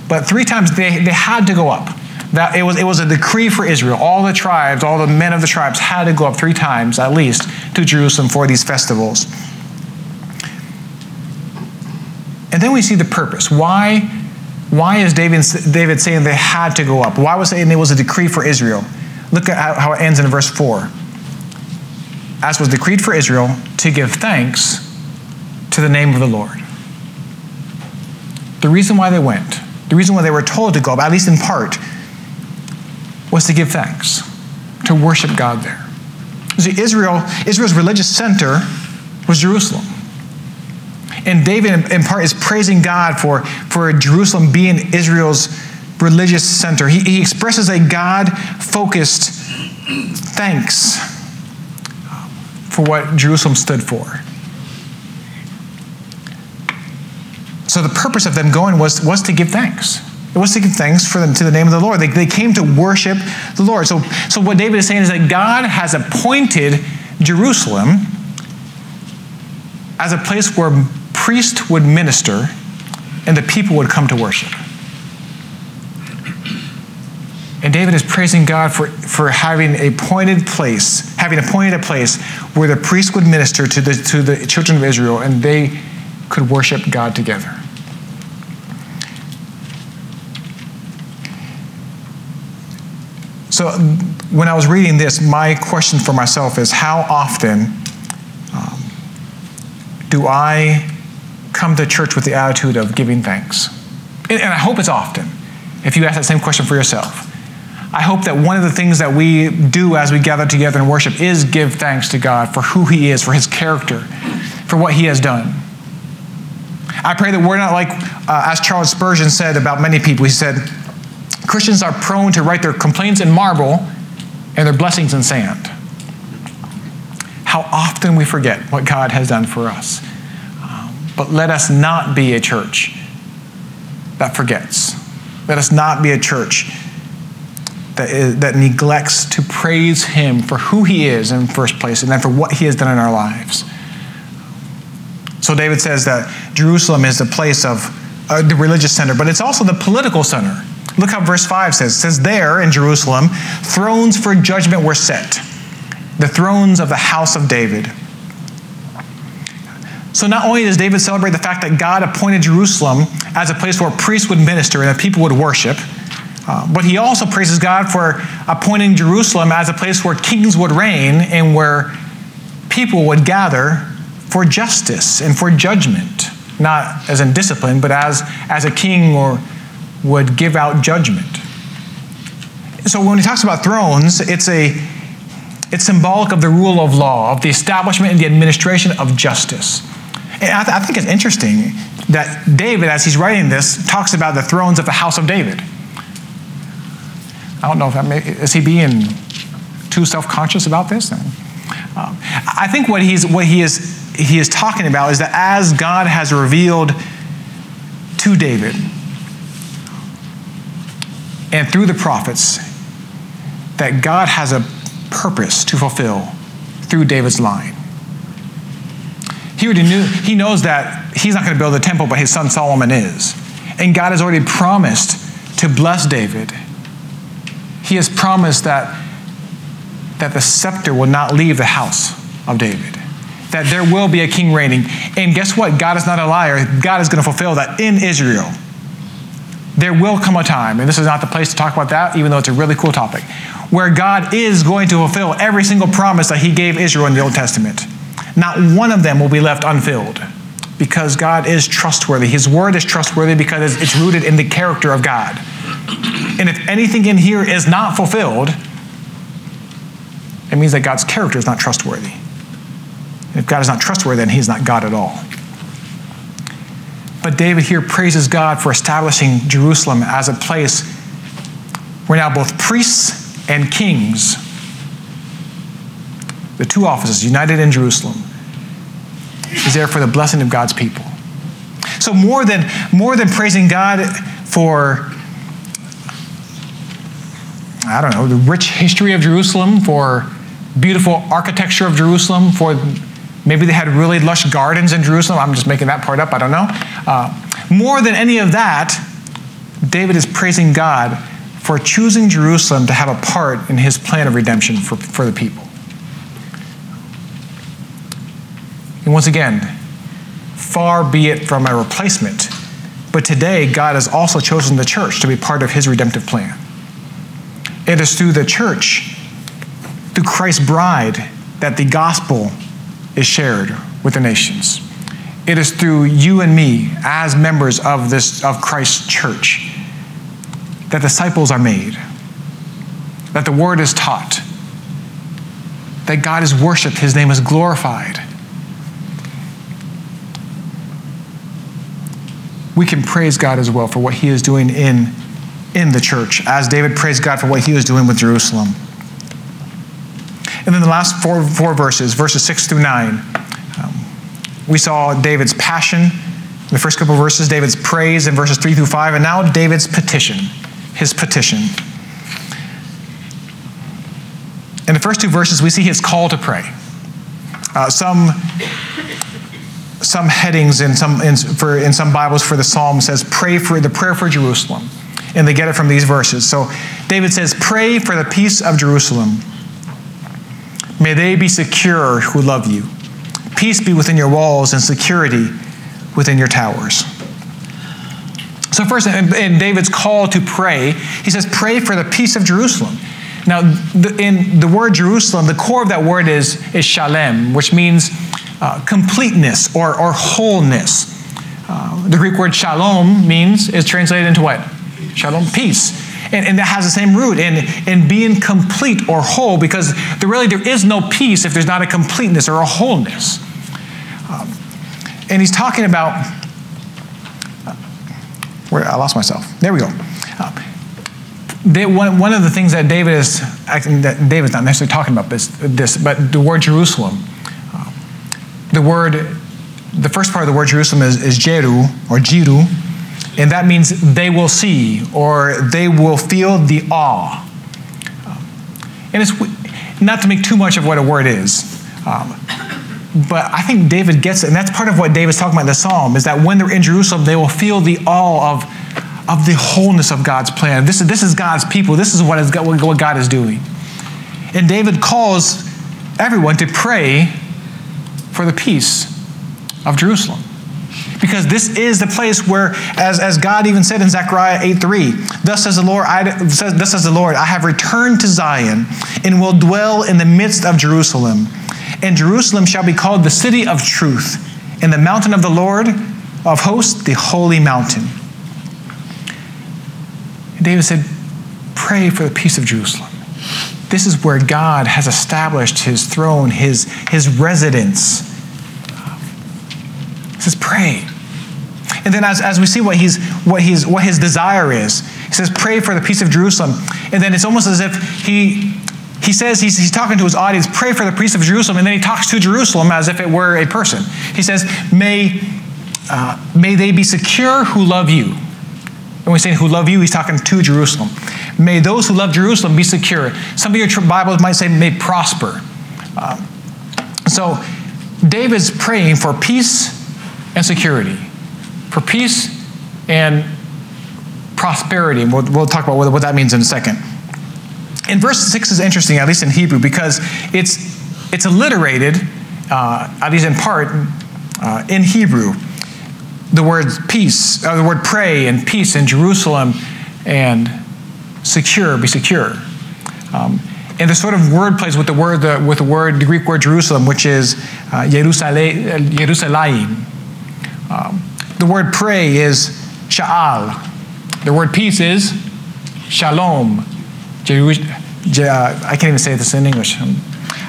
But three times they, they had to go up. That it was, it was a decree for Israel. All the tribes, all the men of the tribes had to go up three times at least to Jerusalem for these festivals. And then we see the purpose. Why, why is David, David saying they had to go up? Why was saying it was a decree for Israel? Look at how it ends in verse 4. As was decreed for Israel to give thanks to the name of the Lord. The reason why they went, the reason why they were told to go up, at least in part, was to give thanks, to worship God there. See, Israel, Israel's religious center was Jerusalem. And David, in part, is praising God for, for Jerusalem being Israel's religious center. He, he expresses a God focused thanks for what Jerusalem stood for. So the purpose of them going was, was to give thanks. It was to give thanks for them to the name of the Lord. They, they came to worship the Lord. So, so what David is saying is that God has appointed Jerusalem as a place where priests would minister and the people would come to worship. And David is praising God for, for having a appointed place, having appointed a place where the priest would minister to the, to the children of Israel and they could worship God together. So, when I was reading this, my question for myself is how often um, do I come to church with the attitude of giving thanks? And, and I hope it's often, if you ask that same question for yourself. I hope that one of the things that we do as we gather together and worship is give thanks to God for who He is, for His character, for what He has done. I pray that we're not like, uh, as Charles Spurgeon said about many people, he said, Christians are prone to write their complaints in marble and their blessings in sand. How often we forget what God has done for us. But let us not be a church that forgets. Let us not be a church that, is, that neglects to praise Him for who He is in first place and then for what He has done in our lives. So David says that Jerusalem is the place of uh, the religious center, but it's also the political center. Look how verse 5 says. It says, There in Jerusalem, thrones for judgment were set, the thrones of the house of David. So not only does David celebrate the fact that God appointed Jerusalem as a place where priests would minister and that people would worship, uh, but he also praises God for appointing Jerusalem as a place where kings would reign and where people would gather for justice and for judgment, not as in discipline, but as, as a king or would give out judgment. So when he talks about thrones, it's a it's symbolic of the rule of law, of the establishment and the administration of justice. I, th- I think it's interesting that David, as he's writing this, talks about the thrones of the house of David. I don't know if may, is he being too self-conscious about this? Um, I think what he's what he is he is talking about is that as God has revealed to David and through the prophets that God has a purpose to fulfill through David's line. He already knew, he knows that he's not going to build a temple, but his son Solomon is. And God has already promised to bless David. He has promised that, that the scepter will not leave the house of David, that there will be a king reigning. And guess what? God is not a liar. God is going to fulfill that in Israel. There will come a time, and this is not the place to talk about that, even though it's a really cool topic, where God is going to fulfill every single promise that He gave Israel in the Old Testament. Not one of them will be left unfilled because God is trustworthy. His word is trustworthy because it's rooted in the character of God. And if anything in here is not fulfilled, it means that God's character is not trustworthy. If God is not trustworthy, then He's not God at all. But David here praises God for establishing Jerusalem as a place where now both priests and kings, the two offices united in Jerusalem, is there for the blessing of God's people. So more than more than praising God for I don't know, the rich history of Jerusalem, for beautiful architecture of Jerusalem, for maybe they had really lush gardens in Jerusalem. I'm just making that part up, I don't know. Uh, more than any of that, David is praising God for choosing Jerusalem to have a part in his plan of redemption for, for the people. And once again, far be it from a replacement, but today God has also chosen the church to be part of his redemptive plan. It is through the church, through Christ's bride, that the gospel is shared with the nations. It is through you and me, as members of this of Christ's church, that disciples are made, that the word is taught, that God is worshiped, his name is glorified. We can praise God as well for what he is doing in in the church, as David praised God for what he was doing with Jerusalem. And then the last four, four verses, verses 6 through 9, um, we saw David's passion. In the first couple of verses, David's praise in verses 3 through 5, and now David's petition, his petition. In the first two verses, we see his call to pray. Uh, some, some headings in some, in, for, in some Bibles for the psalm says, pray for the prayer for Jerusalem. And they get it from these verses. So David says, Pray for the peace of Jerusalem. May they be secure who love you. Peace be within your walls and security within your towers. So, first, in David's call to pray, he says, Pray for the peace of Jerusalem. Now, in the word Jerusalem, the core of that word is, is shalem, which means uh, completeness or, or wholeness. Uh, the Greek word shalom means, is translated into what? Shalom, peace. And, and, that has the same root in, in being complete or whole because there really there is no peace if there's not a completeness or a wholeness. Um, and he's talking about uh, where I lost myself. There we go. Uh, they, one, one of the things that David is that David's not necessarily talking about this, this but the word Jerusalem. The word, the first part of the word Jerusalem is, is Jeru or Jiru, and that means they will see or they will feel the awe. And it's not to make too much of what a word is, um, but I think David gets it, and that's part of what David's talking about in the psalm is that when they're in Jerusalem, they will feel the awe of, of the wholeness of God's plan. This is, this is God's people. This is what, is, what God is doing. And David calls everyone to pray for the peace of Jerusalem. Because this is the place where, as, as God even said in Zechariah 8:3, thus says the Lord, I, thus says the Lord, I have returned to Zion and will dwell in the midst of Jerusalem. And Jerusalem shall be called the city of truth, and the mountain of the Lord of hosts, the holy mountain. And David said, Pray for the peace of Jerusalem. This is where God has established his throne, his, his residence. He says, Pray. And then as, as we see what, he's, what, he's, what his desire is, he says, Pray for the peace of Jerusalem. And then it's almost as if he, he says he's, he's talking to his audience, pray for the peace of Jerusalem, and then he talks to Jerusalem as if it were a person. He says, May, uh, may they be secure who love you. And when he's saying who love you, he's talking to Jerusalem. May those who love Jerusalem be secure. Some of your Bibles might say, may prosper. Uh, so David's praying for peace and security, for peace and prosperity. We'll, we'll talk about what, what that means in a second. In verse 6 is interesting, at least in Hebrew, because it's, it's alliterated, uh, at least in part, uh, in Hebrew. The word peace, uh, the word pray and peace in Jerusalem and secure, be secure. Um, and the sort of word plays with the word, the, with the word, the Greek word Jerusalem, which is uh, Jerusalem. Um, the word pray is sha'al. The word peace is shalom. Jeru- Je- uh, I can't even say this in English. Um,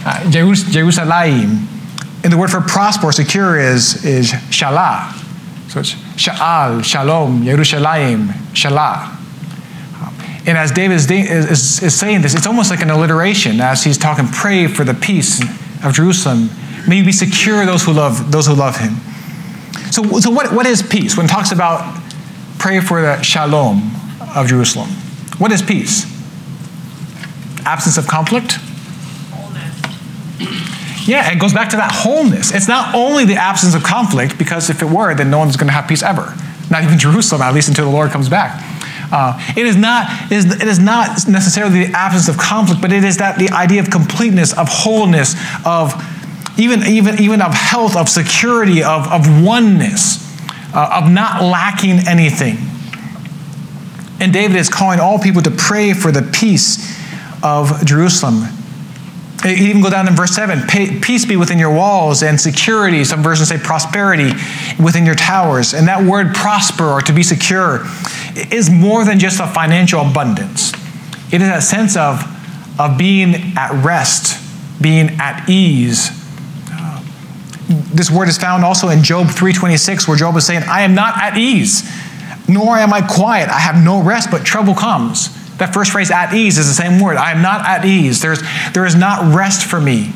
uh, Jerusalem. And the word for prosper secure is, is shalah. So it's sha'al, shalom, Jerusalem, shalah. And as David is, is, is, saying this, it's almost like an alliteration as he's talking, pray for the peace of Jerusalem. May you be secure those who love, those who love him. So, so what, what is peace? When it talks about pray for the shalom of Jerusalem, what is peace? Absence of conflict? Yeah, it goes back to that wholeness. It's not only the absence of conflict, because if it were, then no one's going to have peace ever. Not even Jerusalem, at least until the Lord comes back. Uh, it, is not, it, is, it is not necessarily the absence of conflict, but it is that the idea of completeness, of wholeness, of even, even, even of health, of security, of, of oneness, uh, of not lacking anything. And David is calling all people to pray for the peace of Jerusalem. Even go down in verse 7 peace be within your walls and security. Some versions say prosperity within your towers. And that word prosper or to be secure is more than just a financial abundance, it is a sense of, of being at rest, being at ease. Uh, this word is found also in Job 3:26 where Job is saying, "I am not at ease, nor am I quiet. I have no rest, but trouble comes." That first phrase, at ease, is the same word. I am not at ease. There's, there is not rest for me.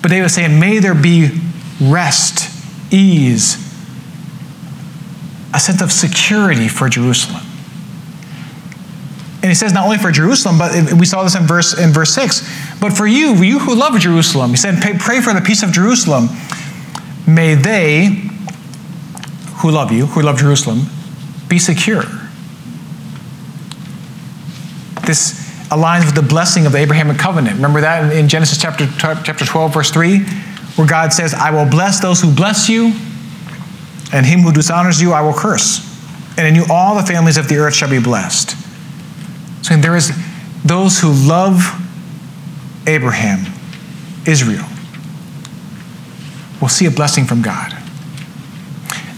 But David is saying, may there be rest, ease, a sense of security for Jerusalem. And he says not only for Jerusalem, but we saw this in verse, in verse 6, but for you, you who love Jerusalem. He said, pray for the peace of Jerusalem. May they who love you, who love Jerusalem, be secure. This aligns with the blessing of the Abrahamic covenant. Remember that in Genesis chapter, chapter 12, verse 3, where God says, I will bless those who bless you, and him who dishonors you I will curse. And in you all the families of the earth shall be blessed. So there is those who love Abraham, Israel, will see a blessing from God.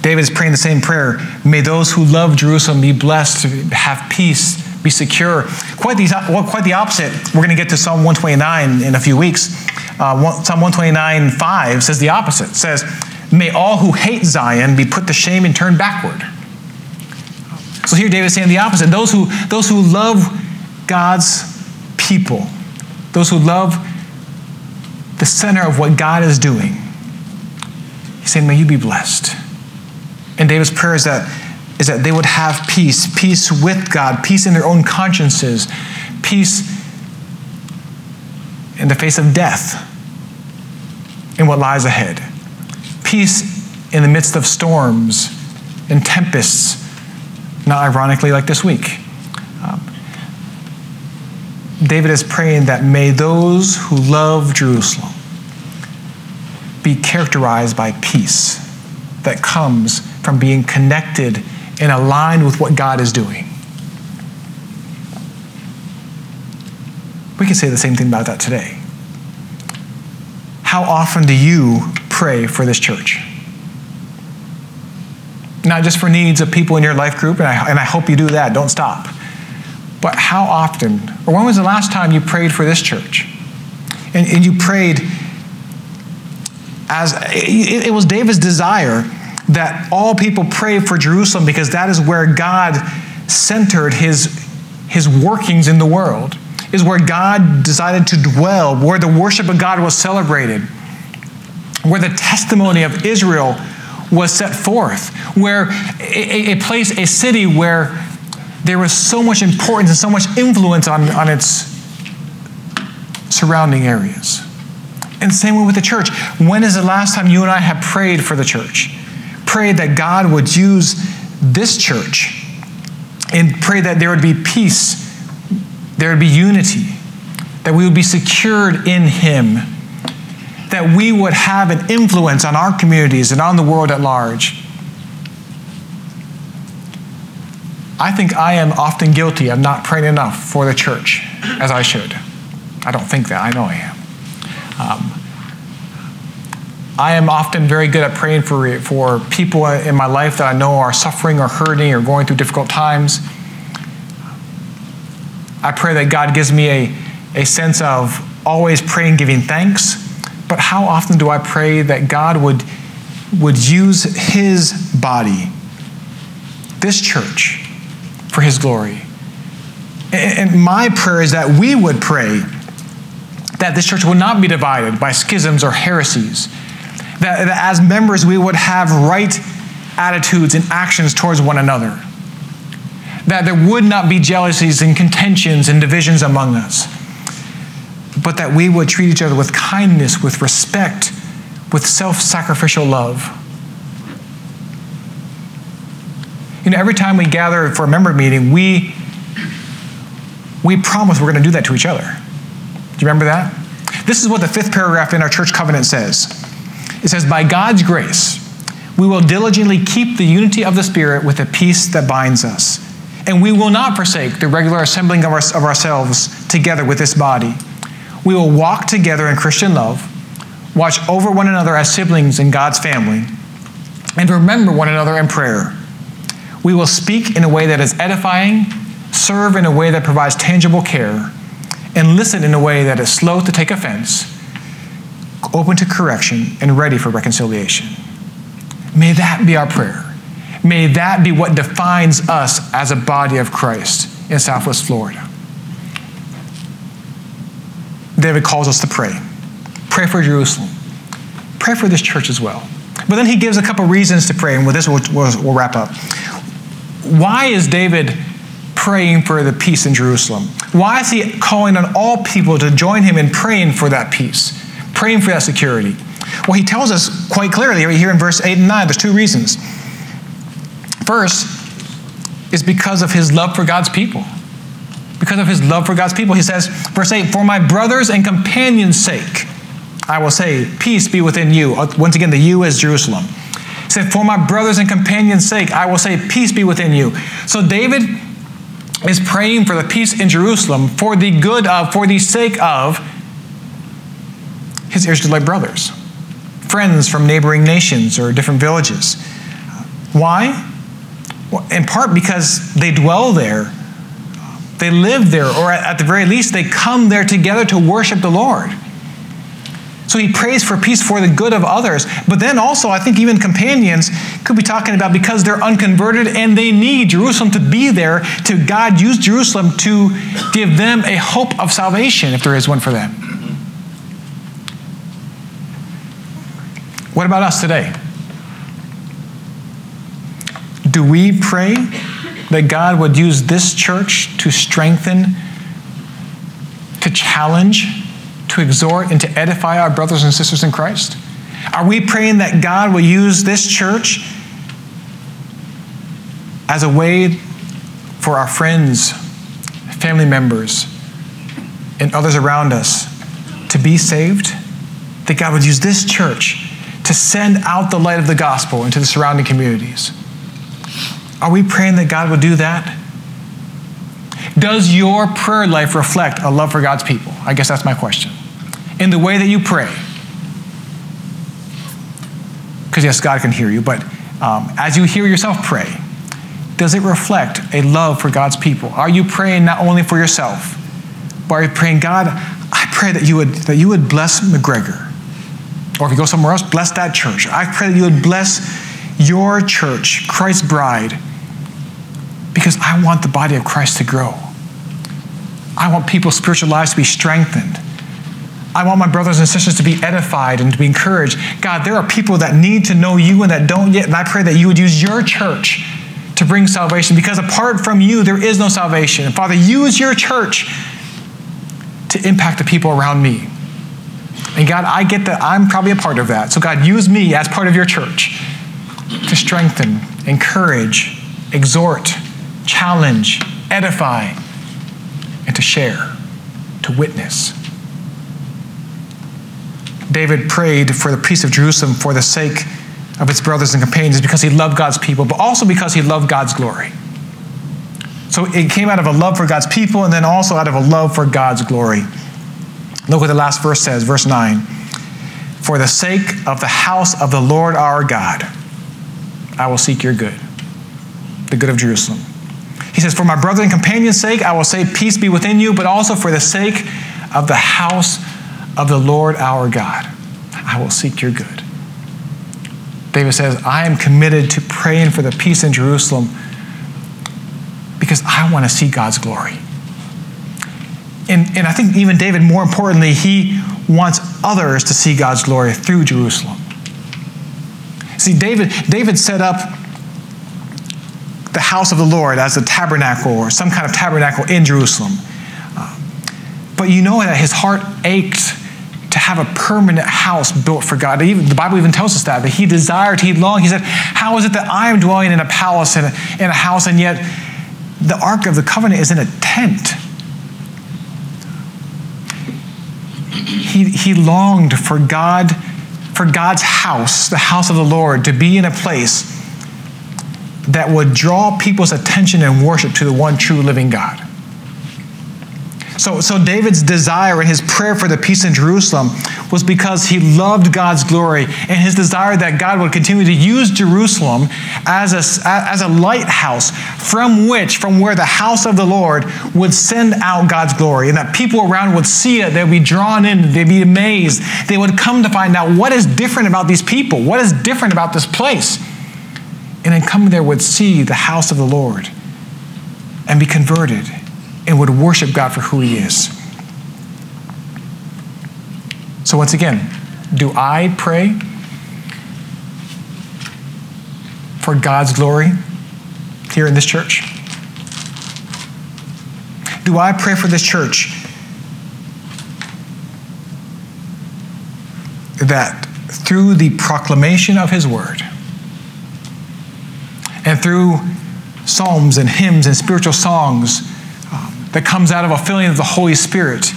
David is praying the same prayer. May those who love Jerusalem be blessed, have peace, be secure. Quite the, well, quite the opposite. We're going to get to Psalm 129 in a few weeks. Uh, Psalm 129 5 says the opposite. It says, May all who hate Zion be put to shame and turn backward. So here David is saying the opposite. Those who, those who love God's people, those who love the center of what God is doing, he's saying, May you be blessed. And David's prayer is that is that they would have peace peace with God, peace in their own consciences, peace in the face of death, in what lies ahead, peace in the midst of storms and tempests not ironically like this week. Um, David is praying that may those who love Jerusalem be characterized by peace that comes from being connected and aligned with what God is doing. We can say the same thing about that today. How often do you pray for this church? Not just for needs of people in your life group, and I, and I hope you do that, don't stop. But how often, or when was the last time you prayed for this church? And, and you prayed as it, it was David's desire that all people pray for Jerusalem because that is where God centered his, his workings in the world is where God decided to dwell, where the worship of God was celebrated, where the testimony of Israel was set forth, where a, a place, a city where there was so much importance and so much influence on, on its surrounding areas. And same way with the church. When is the last time you and I have prayed for the church? Prayed that God would use this church and pray that there would be peace there would be unity, that we would be secured in Him, that we would have an influence on our communities and on the world at large. I think I am often guilty of not praying enough for the church as I should. I don't think that, I know I am. Um, I am often very good at praying for, for people in my life that I know are suffering or hurting or going through difficult times. I pray that God gives me a, a sense of always praying, giving thanks. But how often do I pray that God would, would use His body, this church, for His glory? And, and my prayer is that we would pray that this church would not be divided by schisms or heresies. That, that as members we would have right attitudes and actions towards one another that there would not be jealousies and contentions and divisions among us, but that we would treat each other with kindness, with respect, with self sacrificial love. You know, every time we gather for a member meeting, we, we promise we're going to do that to each other. Do you remember that? This is what the fifth paragraph in our church covenant says. It says, By God's grace, we will diligently keep the unity of the Spirit with a peace that binds us and we will not forsake the regular assembling of, our, of ourselves together with this body. We will walk together in Christian love, watch over one another as siblings in God's family, and remember one another in prayer. We will speak in a way that is edifying, serve in a way that provides tangible care, and listen in a way that is slow to take offense, open to correction, and ready for reconciliation. May that be our prayer. May that be what defines us as a body of Christ in Southwest Florida. David calls us to pray. Pray for Jerusalem. Pray for this church as well. But then he gives a couple reasons to pray, and with this we'll, we'll, we'll wrap up. Why is David praying for the peace in Jerusalem? Why is he calling on all people to join him in praying for that peace, praying for that security? Well, he tells us quite clearly right here in verse 8 and 9 there's two reasons. First is because of his love for God's people. Because of his love for God's people, he says, verse 8, For my brothers and companions' sake, I will say, Peace be within you. Uh, once again, the you is Jerusalem. He said, For my brothers and companions' sake, I will say, Peace be within you. So David is praying for the peace in Jerusalem for the good of, for the sake of his Israelite brothers, friends from neighboring nations or different villages. Why? in part because they dwell there, they live there, or at the very least, they come there together to worship the Lord. So he prays for peace for the good of others. But then also, I think even companions could be talking about because they're unconverted and they need Jerusalem to be there, to God use Jerusalem to give them a hope of salvation if there is one for them. What about us today? Do we pray that God would use this church to strengthen, to challenge, to exhort, and to edify our brothers and sisters in Christ? Are we praying that God will use this church as a way for our friends, family members, and others around us to be saved, that God would use this church to send out the light of the gospel into the surrounding communities. Are we praying that God would do that? Does your prayer life reflect a love for God's people? I guess that's my question. In the way that you pray, because yes, God can hear you, but um, as you hear yourself pray, does it reflect a love for God's people? Are you praying not only for yourself, but are you praying, God, I pray that you would, that you would bless McGregor. Or if you go somewhere else, bless that church. I pray that you would bless your church, Christ's bride, because I want the body of Christ to grow. I want people's spiritual lives to be strengthened. I want my brothers and sisters to be edified and to be encouraged. God, there are people that need to know you and that don't yet, and I pray that you would use your church to bring salvation because apart from you, there is no salvation. And Father, use your church to impact the people around me. And God, I get that I'm probably a part of that. So, God, use me as part of your church to strengthen, encourage, exhort, challenge, edify, and to share, to witness. David prayed for the peace of Jerusalem for the sake of its brothers and companions because he loved God's people, but also because he loved God's glory. So it came out of a love for God's people and then also out of a love for God's glory. Look what the last verse says, verse 9. For the sake of the house of the Lord our God, I will seek your good, the good of Jerusalem. He says, For my brother and companion's sake, I will say, Peace be within you, but also for the sake of the house of the Lord our God, I will seek your good. David says, I am committed to praying for the peace in Jerusalem because I want to see God's glory. And, and I think even David, more importantly, he wants others to see God's glory through Jerusalem. See, David, David set up the house of the Lord as a tabernacle or some kind of tabernacle in Jerusalem. Uh, but you know that his heart ached to have a permanent house built for God. Even, the Bible even tells us that, that he desired, he longed. He said, How is it that I am dwelling in a palace and in a house, and yet the Ark of the Covenant is in a tent? He, he longed for God, for God's house, the house of the Lord, to be in a place that would draw people's attention and worship to the one true living God. So, so David's desire and his prayer for the peace in Jerusalem was because he loved God's glory and his desire that God would continue to use Jerusalem as a, as a lighthouse from which, from where the house of the Lord would send out God's glory and that people around would see it, they'd be drawn in, they'd be amazed. They would come to find out what is different about these people, what is different about this place. And then coming there would see the house of the Lord and be converted and would worship God for who He is. So, once again, do I pray for God's glory here in this church? Do I pray for this church that through the proclamation of His word and through psalms and hymns and spiritual songs, that comes out of a filling of the Holy Spirit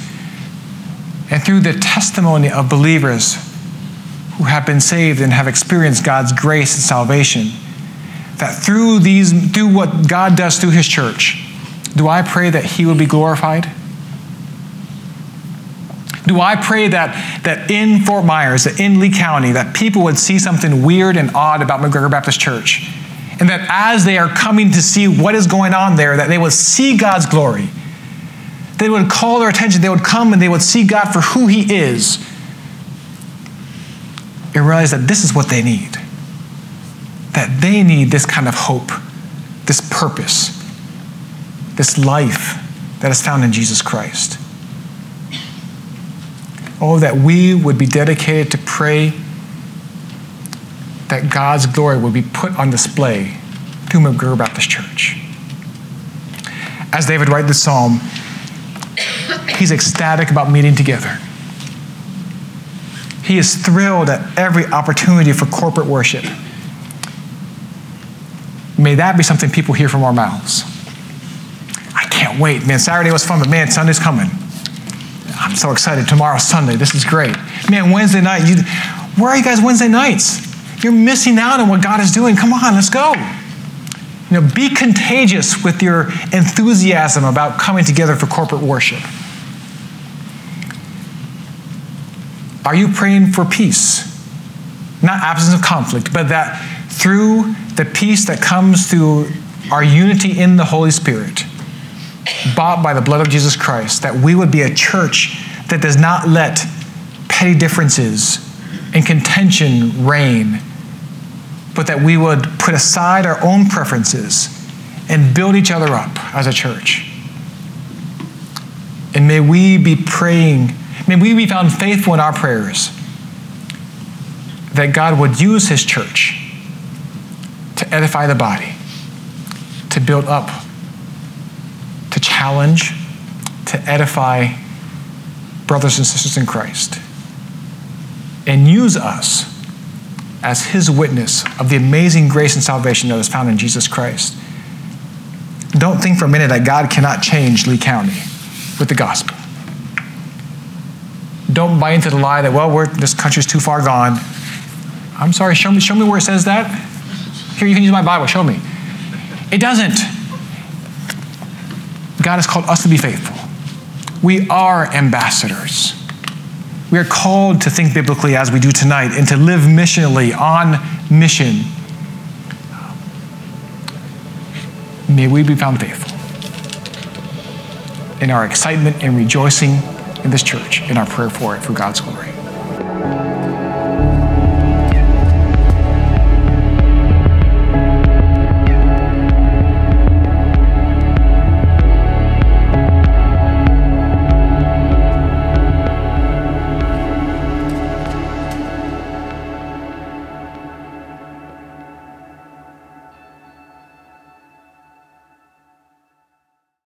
and through the testimony of believers who have been saved and have experienced God's grace and salvation. That through these, through what God does through His church, do I pray that He will be glorified? Do I pray that, that in Fort Myers, that in Lee County, that people would see something weird and odd about McGregor Baptist Church? And that as they are coming to see what is going on there, that they will see God's glory they would call their attention. They would come and they would see God for who He is and realize that this is what they need. That they need this kind of hope, this purpose, this life that is found in Jesus Christ. Oh, that we would be dedicated to pray that God's glory would be put on display through McGregor Baptist Church. As David writes the psalm, He's ecstatic about meeting together. He is thrilled at every opportunity for corporate worship. May that be something people hear from our mouths. I can't wait. Man, Saturday was fun, but man, Sunday's coming. I'm so excited. Tomorrow's Sunday. This is great. Man, Wednesday night, you, where are you guys Wednesday nights? You're missing out on what God is doing. Come on, let's go. You know, be contagious with your enthusiasm about coming together for corporate worship. Are you praying for peace? Not absence of conflict, but that through the peace that comes through our unity in the Holy Spirit, bought by the blood of Jesus Christ, that we would be a church that does not let petty differences and contention reign, but that we would put aside our own preferences and build each other up as a church. And may we be praying, may we be found faithful in our prayers that God would use His church to edify the body, to build up, to challenge, to edify brothers and sisters in Christ, and use us as His witness of the amazing grace and salvation that is found in Jesus Christ. Don't think for a minute that God cannot change Lee County with the gospel. Don't buy into the lie that, well, this country's too far gone. I'm sorry, show me, show me where it says that. Here, you can use my Bible, show me. It doesn't. God has called us to be faithful. We are ambassadors. We are called to think biblically as we do tonight and to live missionally on mission. May we be found faithful in our excitement and rejoicing this church in our prayer for it for God's glory.